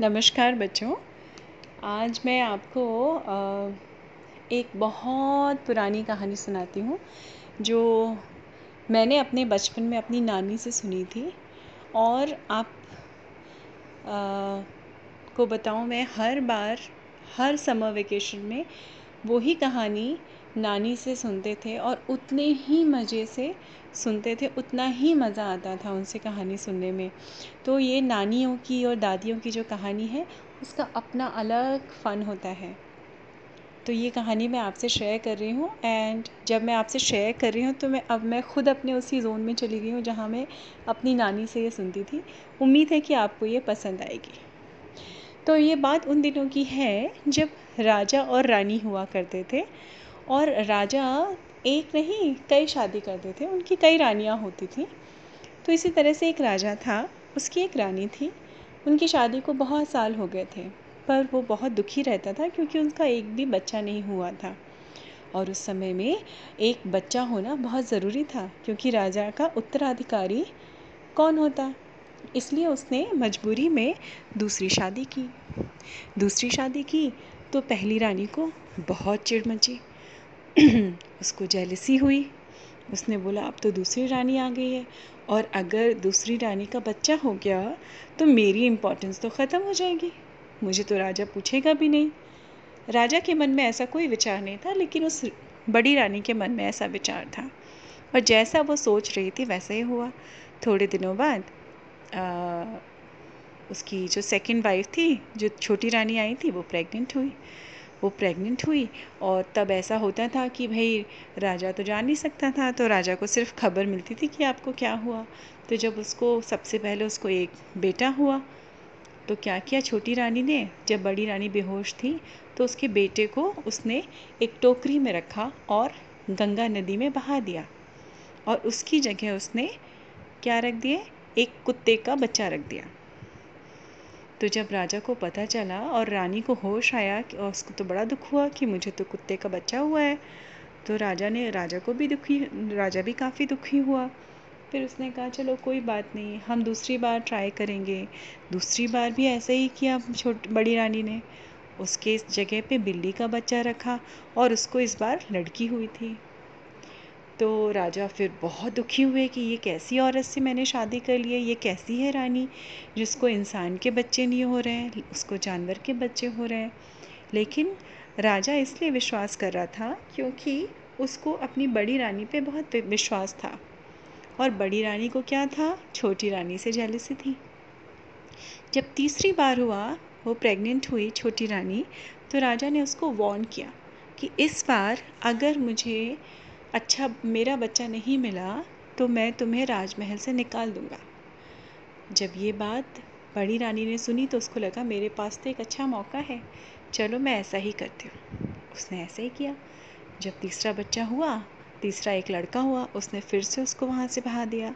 नमस्कार बच्चों। आज मैं आपको एक बहुत पुरानी कहानी सुनाती हूँ जो मैंने अपने बचपन में अपनी नानी से सुनी थी। और आप आ, को बताऊँ मैं हर बार हर समर वेकेशन में वही कहानी नानी से सुनते थे और उतने ही मज़े से सुनते थे, उतना ही मज़ा आता था उनसे कहानी सुनने में। तो ये नानियों की और दादियों की जो कहानी है, उसका अपना अलग फ़न होता है। तो ये कहानी मैं आपसे शेयर कर रही हूँ एंड जब मैं आपसे शेयर कर रही हूँ तो मैं, अब मैं खुद अपने उसी जोन में चली गई हूँ, जहाँ मैं अपनी नानी से ये सुनती थी। उम्मीद है कि आपको ये पसंद आएगी। तो ये बात उन दिनों की है, जब राजा और रानी हुआ करते थे और राजा एक नहीं, कई शादी करते थे, उनकी कई रानियाँ होती थी। तो इसी तरह से एक राजा था, उसकी एक रानी थी। उनकी शादी को बहुत साल हो गए थे, पर वो बहुत दुखी रहता था क्योंकि उनका एक भी बच्चा नहीं हुआ था। और उस समय में एक बच्चा होना बहुत ज़रूरी था, क्योंकि राजा का उत्तराधिकारी कौन होता? इसलिए उसने मजबूरी में दूसरी शादी की। दूसरी शादी की तो पहली रानी को बहुत चिड़ मची। उसको जेलसी हुई। उसने बोला अब तो दूसरी रानी आ गई है और अगर दूसरी रानी का बच्चा हो गया तो मेरी इम्पोर्टेंस तो ख़त्म हो जाएगी। मुझे तो राजा पूछेगा भी नहीं। राजा के मन में ऐसा कोई विचार नहीं था लेकिन उस बड़ी रानी के मन में ऐसा विचार था। और जैसा वो सोच रही थी वैसा ही हुआ। थोड़े दिनों बाद आ, उसकी जो सेकंड वाइफ थी जो छोटी रानी आई थी वो प्रेग्नेंट हुई। वो प्रेग्नेंट हुई और तब ऐसा होता था कि भाई राजा तो जान नहीं सकता था तो राजा को सिर्फ़ खबर मिलती थी कि आपको क्या हुआ। तो जब उसको, सबसे पहले उसको एक बेटा हुआ तो क्या किया छोटी रानी ने? जब बड़ी रानी बेहोश थी तो उसके बेटे को उसने एक टोकरी में रखा और गंगा नदी में बहा दिया और उसकी जगह उसने क्या रख दिए? एक कुत्ते का बच्चा रख दिया। तो जब राजा को पता चला और रानी को होश आया कि उसको तो बड़ा दुख हुआ कि मुझे तो कुत्ते का बच्चा हुआ है तो राजा ने, राजा को भी दुखी, राजा भी काफ़ी दुखी हुआ। फिर उसने कहा, चलो, कोई बात नहीं, हम दूसरी बार ट्राई करेंगे। दूसरी बार भी ऐसे ही किया छोट, बड़ी रानी ने। उसके इस जगह पे बिल्ली का बच्चा रखा और उसको इस बार लड़की हुई थी। तो राजा फिर बहुत दुखी हुए कि ये कैसी औरत से मैंने शादी कर ली है, ये कैसी है रानी जिसको इंसान के बच्चे नहीं हो रहे हैं, उसको जानवर के बच्चे हो रहे हैं। लेकिन राजा इसलिए विश्वास कर रहा था क्योंकि उसको अपनी बड़ी रानी पे बहुत विश्वास था। और बड़ी रानी को क्या था? छोटी रानी से जेलसी थी। जब तीसरी बार हुआ, वो प्रेग्नेंट हुई छोटी रानी तो राजा ने उसको वॉर्न किया कि इस बार अगर मुझे अच्छा मेरा बच्चा नहीं मिला तो मैं तुम्हें राजमहल से निकाल दूँगा। जब ये बात बड़ी रानी ने सुनी तो उसको लगा, मेरे पास तो एक अच्छा मौका है। चलो, मैं ऐसा ही करती हूँ। उसने ऐसा ही किया। जब तीसरा बच्चा हुआ, तीसरा एक लड़का हुआ, उसने फिर से उसको वहाँ से बहा दिया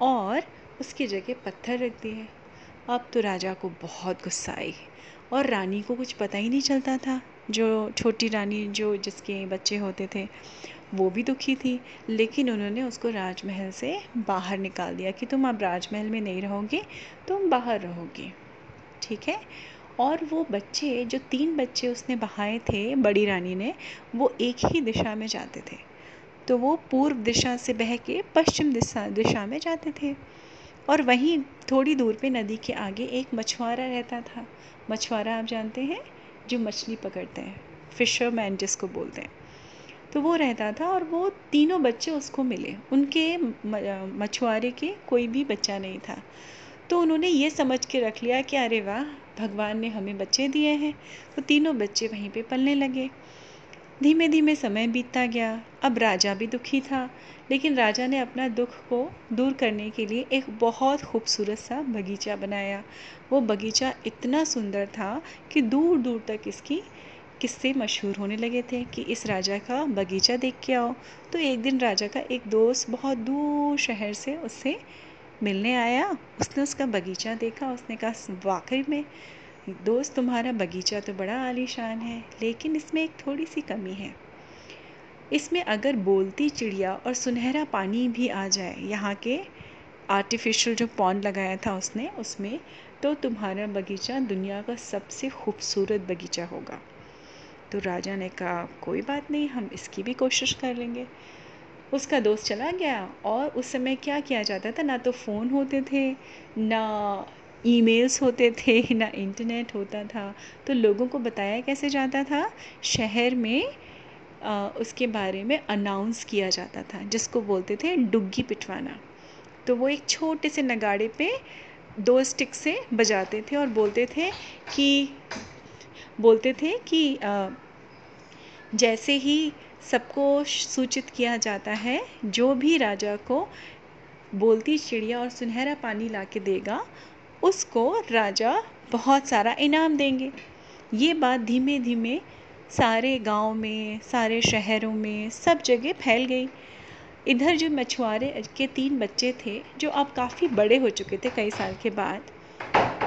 और उसकी जगह पत्थर रख दिए। अब तो राजा को बहुत गुस्सा आई और रानी को कुछ पता ही नहीं चलता था। जो छोटी रानी, जो जिसके बच्चे होते थे वो भी दुखी थी, लेकिन उन्होंने उसको राजमहल से बाहर निकाल दिया कि तुम अब राजमहल में नहीं रहोगे, तुम बाहर रहोगे। ठीक है? और वो बच्चे, जो तीन बच्चे उसने बहाए थे बड़ी रानी ने, वो एक ही दिशा में जाते थे। तो वो पूर्व दिशा से बह के पश्चिम दिशा दिशा में जाते थे। और वहीं थोड़ी दूर पे नदी के आगे एक मछुआरा रहता था। मछुआरा आप जानते हैं? जो मछली पकड़ते हैं। फिशरमैन जिसको बोलते हैं। तो वो रहता था और वो तीनों बच्चे उसको मिले। उनके मछुआरे के कोई भी बच्चा नहीं था। तो उन्होंने ये समझ के रख लिया कि, अरे वाह, भगवान ने हमें बच्चे दिए हैं। तो तीनों बच्चे वहीं पे पलने लगे। धीमे धीमे समय बीतता गया। अब राजा भी दुखी था, लेकिन राजा ने अपना दुख को दूर करने के लिए एक बहुत खूबसूरत सा बगीचा बनाया। वो बगीचा इतना सुंदर था कि दूर दूर तक इसकी किस्से मशहूर होने लगे थे कि इस राजा का बगीचा देख के आओ। तो एक दिन राजा का एक दोस्त बहुत दूर शहर से उससे मिलने आया। उसने उसका बगीचा देखा। उसने कहा, वाकई में, दोस्त तुम्हारा बगीचा तो बड़ा आलीशान है, लेकिन इसमें एक थोड़ी सी कमी है। इसमें अगर बोलती चिड़िया और सुनहरा पानी भी आ जाए, यहाँ के आर्टिफिशियल जो पॉन्ड लगाया था उसने, उसमें तो तुम्हारा बगीचा दुनिया का सबसे खूबसूरत बगीचा होगा। तो राजा ने कहा कोई बात नहीं हम इसकी भी कोशिश कर लेंगे। उसका दोस्त चला गया और उस समय क्या किया जाता था? ना तो फ़ोन होते थे ना ईमेल्स होते थे ना इंटरनेट होता था। तो लोगों को बताया कैसे जाता था? शहर में आ, उसके बारे में अनाउंस किया जाता था जिसको बोलते थे डुग्गी पिटवाना। तो वो एक छोटे से नगाड़े पे दो स्टिक से बजाते थे और बोलते थे कि बोलते थे कि जैसे ही सबको सूचित किया जाता है, जो भी राजा को बोलती चिड़िया और सुनहरा पानी ला के देगा, उसको राजा बहुत सारा इनाम देंगे। ये बात धीमे धीमे सारे गाँव में, सारे शहरों में सब जगह फैल गई। इधर जो मछुआरे के तीन बच्चे थे, जो अब काफ़ी बड़े हो चुके थे कई साल के बाद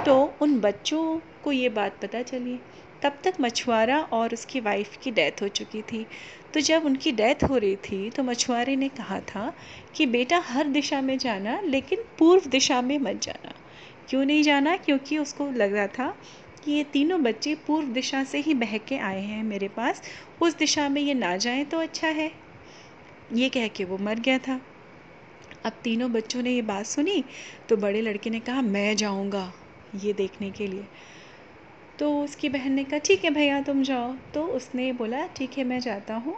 तो उन बच्चों को ये बात पता चली तब तक मछुआरा और उसकी वाइफ की डेथ हो चुकी थी। तो जब उनकी डेथ हो रही थी तो मछुआरे ने कहा था कि बेटा हर दिशा में जाना, लेकिन पूर्व दिशा में मत जाना। क्यों नहीं जाना? क्योंकि उसको लग रहा था कि ये तीनों बच्चे पूर्व दिशा से ही बह के आए हैं मेरे पास। उस दिशा में ये ना जाएँ तो अच्छा है। ये कह के वो मर गया था। अब तीनों बच्चों ने ये बात सुनी तो बड़े लड़के ने कहा, मैं जाऊँगा ये देखने के लिए। तो उसकी बहन ने कहा, ठीक है भैया, तुम जाओ। तो उसने बोला, ठीक है, मैं जाता हूँ।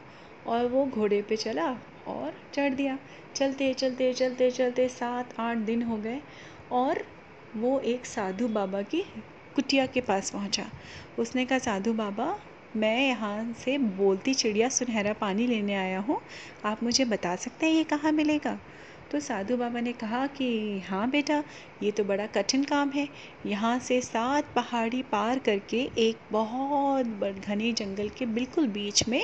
और वो घोड़े पे चला और चढ़ दिया। चलते चलते चलते चलते सात, आठ दिन हो गए और वो एक साधु बाबा की कुटिया के पास पहुँचा। उसने कहा, साधु बाबा, मैं यहाँ से बोलती चिड़िया, सुनहरा पानी लेने आया हूँ। आप मुझे बता सकते हैं ये कहाँ मिलेगा? तो साधु बाबा ने कहा कि हाँ बेटा, ये तो बड़ा कठिन काम है। यहाँ से सात पहाड़ी पार करके एक बहुत घने जंगल के बिल्कुल बीच में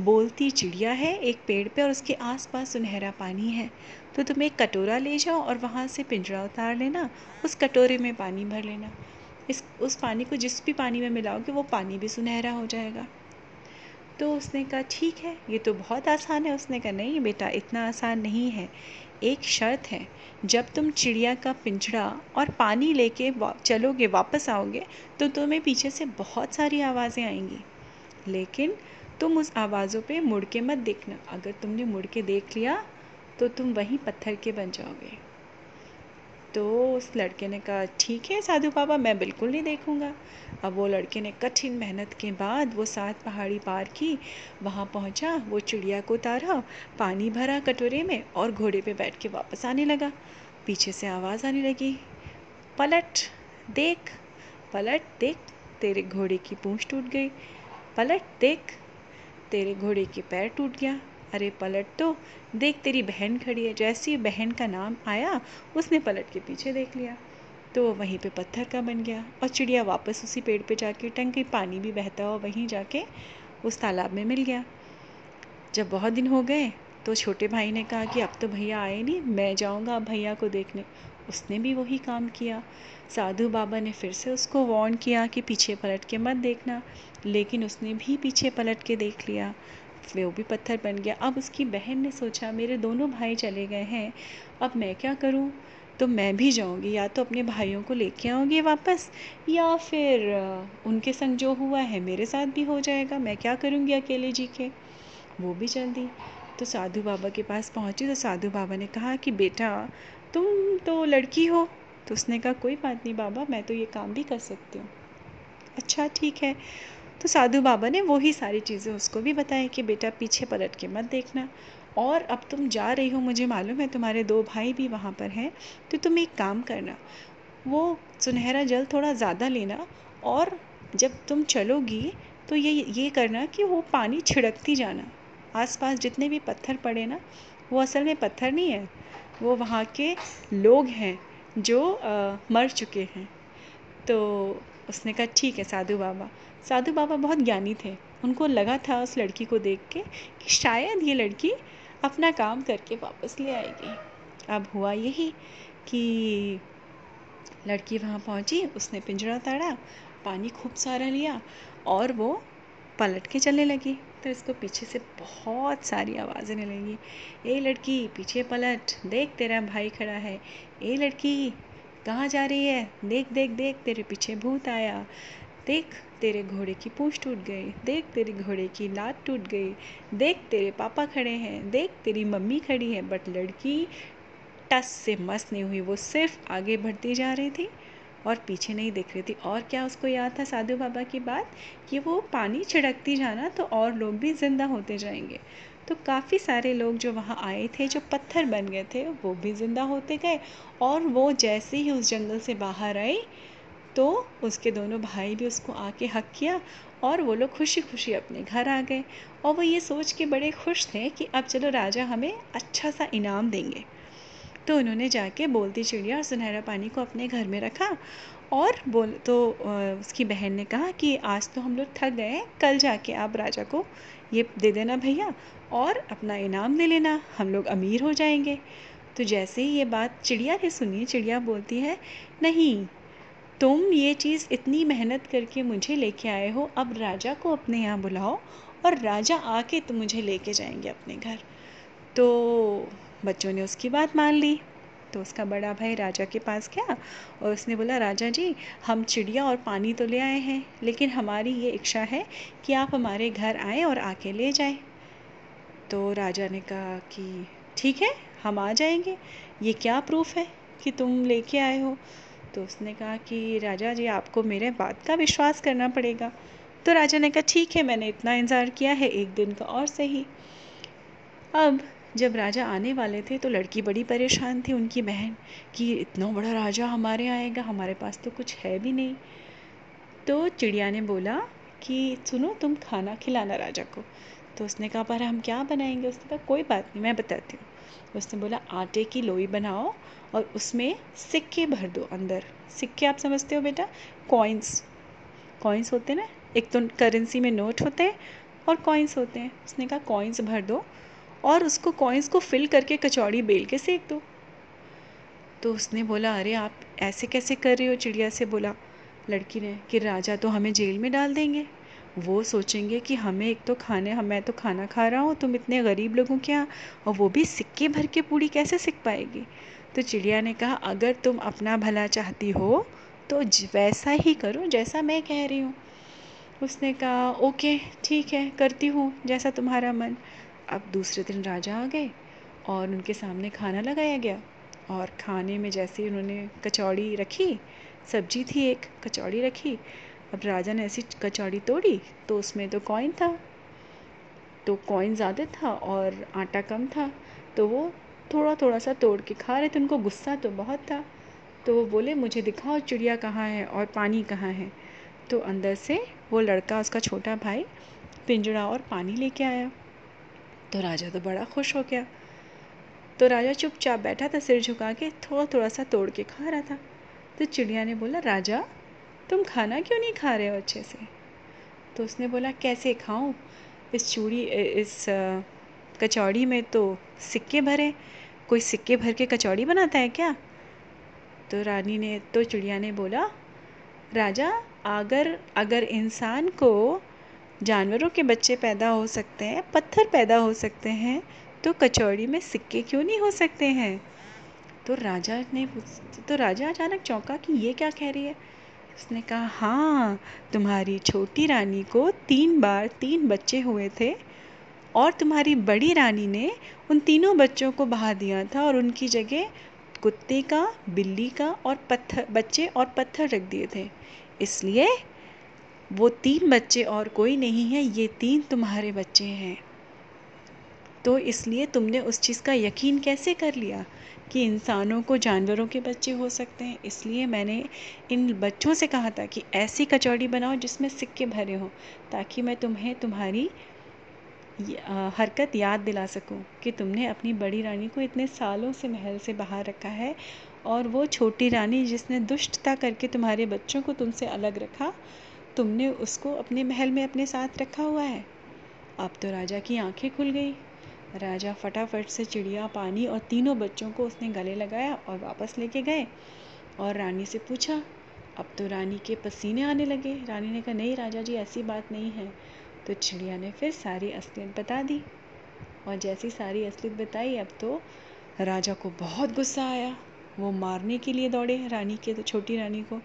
बोलती चिड़िया है। एक पेड़ पे और उसके आसपास सुनहरा पानी है। तो तुम एक कटोरा ले जाओ और वहाँ से पिंजरा उतार लेना, उस कटोरे में पानी भर लेना। इस, उस पानी को जिस भी पानी में मिलाओगे वो पानी भी सुनहरा हो जाएगा। तो उसने कहा, ठीक है, ये तो बहुत आसान है। उसने कहा, नहीं बेटा, इतना आसान नहीं है। एक शर्त है, जब तुम चिड़िया का पिंजड़ा और पानी लेके चलोगे, वापस आओगे तो तुम्हें पीछे से बहुत सारी आवाज़ें आएँगी। लेकिन तुम उस आवाज़ों पे मुड़ के मत देखना। अगर तुमने मुड़ के देख लिया तो तुम वहीं पत्थर के बन जाओगे। तो उस लड़के ने कहा, ठीक है साधु बाबा, मैं बिल्कुल नहीं देखूँगा। अब वो लड़के ने कठिन मेहनत के बाद वो सात पहाड़ी पार की, वहाँ पहुँचा, वो चिड़िया को उतारा, पानी भरा कटोरे में और घोड़े पे बैठ के वापस आने लगा। पीछे से आवाज़ आने लगी, पलट, देख पलट, देख, तेरे घोड़े की पूँछ टूट गई, पलट, देख, तेरे घोड़े के पैर टूट गया। अरे पलट तो देख तेरी बहन खड़ी है। जैसी बहन का नाम आया, उसने पलट के पीछे देख लिया। तो वहीं पे पत्थर का बन गया और चिड़िया वापस उसी पेड़ पे जाके गई। पानी भी बहता हुआ वहीं जाके उस तालाब में मिल गया। जब बहुत दिन हो गए तो छोटे भाई ने कहा कि अब तो भैया आए नहीं, मैं जाऊँगा अब भैया को देखने। उसने भी वही काम किया। साधु बाबा ने फिर से उसको वार्न किया कि पीछे पलट के मत देखना। लेकिन उसने भी पीछे पलट के देख लिया। वो भी पत्थर बन गया। अब उसकी बहन ने सोचा, मेरे दोनों भाई चले गए हैं। अब मैं क्या करूँ? तो मैं भी जाऊँगी, या तो अपने भाइयों को लेके आऊँगी वापस, या फिर उनके संग जो हुआ है मेरे साथ भी हो जाएगा। मैं क्या करूँगी अकेले जी के? वो भी चल दी तो साधु बाबा के पास पहुँची तो साधु बाबा ने कहा कि, बेटा, तुम तो लड़की हो। तो उसने कहा, कोई बात नहीं बाबा, मैं तो ये काम भी कर सकती हूँ। अच्छा ठीक है। तो साधु बाबा ने वही सारी चीज़ें उसको भी बताई कि बेटा पीछे पलट के मत देखना। और अब तुम जा रही हो मुझे मालूम है तुम्हारे दो भाई भी वहाँ पर हैं तो तुम एक काम करना। वो सुनहरा जल थोड़ा ज़्यादा लेना और जब तुम चलोगी तो ये ये करना कि वो पानी छिड़कती जाना। आसपास जितने भी पत्थर पड़े ना वो असल में पत्थर नहीं है वो वहाँ के लोग हैं जो आ, मर चुके हैं। तो उसने कहा ठीक है साधु बाबा। साधु बाबा बहुत ज्ञानी थे। उनको लगा था उस लड़की को देख के कि शायद ये लड़की अपना काम करके वापस ले आएगी। अब हुआ यही कि लड़की वहाँ पहुँची, उसने पिंजरा ताड़ा पानी खूब सारा लिया और वो पलट के चलने लगी। तो इसको पीछे से बहुत सारी आवाज़ें आने लगी ए लड़की, पीछे पलट, देख तेरा भाई खड़ा है। ए लड़की, कहाँ जा रही है? देख देख देख, तेरे पीछे भूत आया। देख तेरे घोड़े की पूछ टूट गई, देख तेरे घोड़े की लात टूट गई, देख तेरे पापा खड़े हैं, देख तेरी मम्मी खड़ी है, बट लड़की टस से मस नहीं हुई, वो सिर्फ़ आगे बढ़ती जा रही थी और पीछे नहीं देख रही थी। और क्या उसको याद था साधु बाबा की बात? कि वो पानी छिड़कती जाना तो और लोग भी ज़िंदा होते जाएँगे। तो काफ़ी सारे लोग जो वहाँ आए थे, जो पत्थर बन गए थे, वो भी ज़िंदा होते गए और वो जैसे ही उस जंगल से बाहर आई तो उसके दोनों भाई भी उसको आके हक किया और वो लोग खुशी खुशी अपने घर आ गए और वो ये सोच के बड़े खुश थे कि अब चलो राजा हमें अच्छा सा इनाम देंगे। तो उन्होंने जाके बोलती चिड़िया और सुनहरा पानी को अपने घर में रखा और बोल तो उसकी बहन ने कहा कि आज तो हम लोग थक गए कल जाके आप राजा को ये दे देना भैया और अपना इनाम ले लेना, हम लोग अमीर हो जाएँगे। तो जैसे ही ये बात चिड़िया ने सुनी, चिड़िया बोलती है, नहीं तुम ये चीज़ इतनी मेहनत करके मुझे लेके आए हो, अब राजा को अपने यहाँ बुलाओ और राजा आके तो मुझे लेके जाएँगे अपने घर। तो बच्चों ने उसकी बात मान ली तो उसका बड़ा भाई राजा के पास गया और उसने बोला, राजा जी, हम चिड़िया और पानी तो ले आए हैं, लेकिन हमारी ये इच्छा है कि आप हमारे घर आएँ और आके ले जाए। तो राजा ने कहा कि, ठीक है, हम आ जाएँगे। ये क्या प्रूफ है कि तुम लेके आए हो? तो उसने कहा कि, राजा जी, आपको मेरे बात का विश्वास करना पड़ेगा। तो राजा ने कहा, ठीक है, मैंने इतना इंतज़ार किया है, एक दिन का और सही। अब जब राजा आने वाले थे तो लड़की बड़ी परेशान थी उनकी बहन कि, इतना बड़ा राजा हमारे आएगा, हमारे पास तो कुछ है भी नहीं। तो चिड़िया ने बोला कि, सुनो, तुम खाना खिलाना राजा को। तो उसने कहा, पर हम क्या बनाएँगे? उसने कहा, कोई बात नहीं, मैं बताती हूँ। उसने बोला, आटे की लोई बनाओ और उसमें सिक्के भर दो अंदर। सिक्के आप समझते हो बेटा? कॉइन्स कॉइन्स होते हैं ना? एक तो करेंसी में नोट होते हैं और कॉइन्स होते हैं। उसने कहा कॉइन्स भर दो और उसको कॉइन्स को फिल करके कचौड़ी बेल के सेक दो। तो उसने बोला, अरे, आप ऐसे कैसे कर रहे हो? चिड़िया से बोला, लड़की ने कि राजा तो हमें जेल में डाल देंगे। वो सोचेंगे कि हमें एक तो खाने हम मैं तो खाना खा रहा हूँ, तुम इतने गरीब लोगों के यहाँ और वो भी सिक्के भर के पूड़ी कैसे सीख पाएगी? तो चिड़िया ने कहा, अगर तुम अपना भला चाहती हो तो वैसा ही करो जैसा मैं कह रही हूँ। उसने कहा, ओके, ठीक है, करती हूँ, जैसा तुम्हारा मन। अब दूसरे दिन राजा आ गए और उनके सामने खाना लगाया गया और खाने में जैसे उन्होंने कचौड़ी रखी, सब्ज़ी थी एक, कचौड़ी रखी अब राजा ने ऐसी कचौड़ी तोड़ी तो उसमें तो कॉइन था। तो कॉइन ज़्यादा था और आटा कम था। तो वो थोड़ा थोड़ा सा तोड़ के खा रहे थे। उनको गुस्सा तो बहुत था। तो वो बोले, मुझे दिखाओ चिड़िया कहाँ है और पानी कहाँ है? तो अंदर से वो लड़का, उसका छोटा भाई पिंजड़ा और पानी लेके आया। तो राजा तो बड़ा खुश हो गया। तो राजा चुपचाप बैठा था, सिर झुका के थोड़ा थोड़ा सा तोड़ के खा रहा था। तो चिड़िया ने बोला, राजा तुम खाना क्यों नहीं खा रहे हो अच्छे से? तो उसने बोला, कैसे खाऊं? इस चूड़ी इस कचौड़ी में तो सिक्के भरे। कोई सिक्के भर के कचौड़ी बनाता है क्या? तो रानी ने तो चिड़िया ने बोला, राजा, अगर अगर इंसान को जानवरों के बच्चे पैदा हो सकते हैं, पत्थर पैदा हो सकते हैं तो कचौड़ी में सिक्के क्यों नहीं हो सकते हैं? तो राजा ने तो राजा अचानक चौंका कि ये क्या कह रही है? उसने कहा हाँ तुम्हारी छोटी रानी को तीन बार तीन बच्चे हुए थे और तुम्हारी बड़ी रानी ने उन तीनों बच्चों को बहा दिया था और उनकी जगह कुत्ते का, बिल्ली का और पत्थर, बच्चे और पत्थर रख दिए थे। इसलिए वो तीन बच्चे और कोई नहीं है, ये तीन तुम्हारे बच्चे हैं। तो इसलिए तुमने उस चीज़ का यकीन कैसे कर लिया? कि इंसानों को जानवरों के बच्चे हो सकते हैं। इसलिए मैंने इन बच्चों से कहा था कि ऐसी कचौड़ी बनाओ जिसमें सिक्के भरे हों, ताकि मैं तुम्हें तुम्हारी हरकत याद दिला सकूँ कि तुमने अपनी बड़ी रानी को इतने सालों से महल से बाहर रखा है और वो छोटी रानी जिसने दुष्टता करके तुम्हारे बच्चों को तुमसे अलग रखा, तुमने उसको अपने महल में अपने साथ रखा हुआ है। अब तो राजा की आँखें खुल गई। राजा फटाफट से चिड़िया, पानी और तीनों बच्चों को उसने गले लगाया और वापस लेके गए। और रानी से पूछा, अब तो रानी के पसीने आने लगे रानी ने कहा, नहीं राजा जी, ऐसी बात नहीं है तो चिड़िया ने फिर सारी असलियत बता दी। और जैसी सारी असलियत बताई, अब तो राजा को बहुत गुस्सा आया। वो मारने के लिए दौड़े, रानी के तो छोटी रानी को।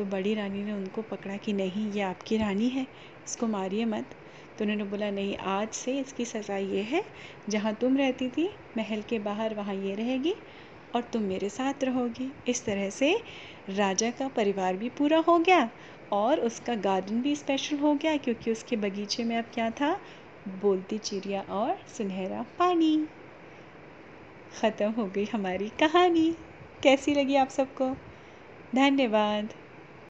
तो बड़ी रानी ने उनको पकड़ा कि नहीं, ये आपकी रानी है, इसको मारिए मत। तो उन्होंने बोला, नहीं, आज से इसकी सज़ा ये है, जहाँ तुम रहती थी, महल के बाहर वहाँ ये रहेगी और तुम मेरे साथ रहोगी। इस तरह से राजा का परिवार भी पूरा हो गया और उसका गार्डन भी स्पेशल हो गया, क्योंकि उसके बगीचे में अब क्या था? बोलती चिड़िया और सुनहरा पानी। ख़त्म हो गई हमारी कहानी। कैसी लगी आप सबको? धन्यवाद।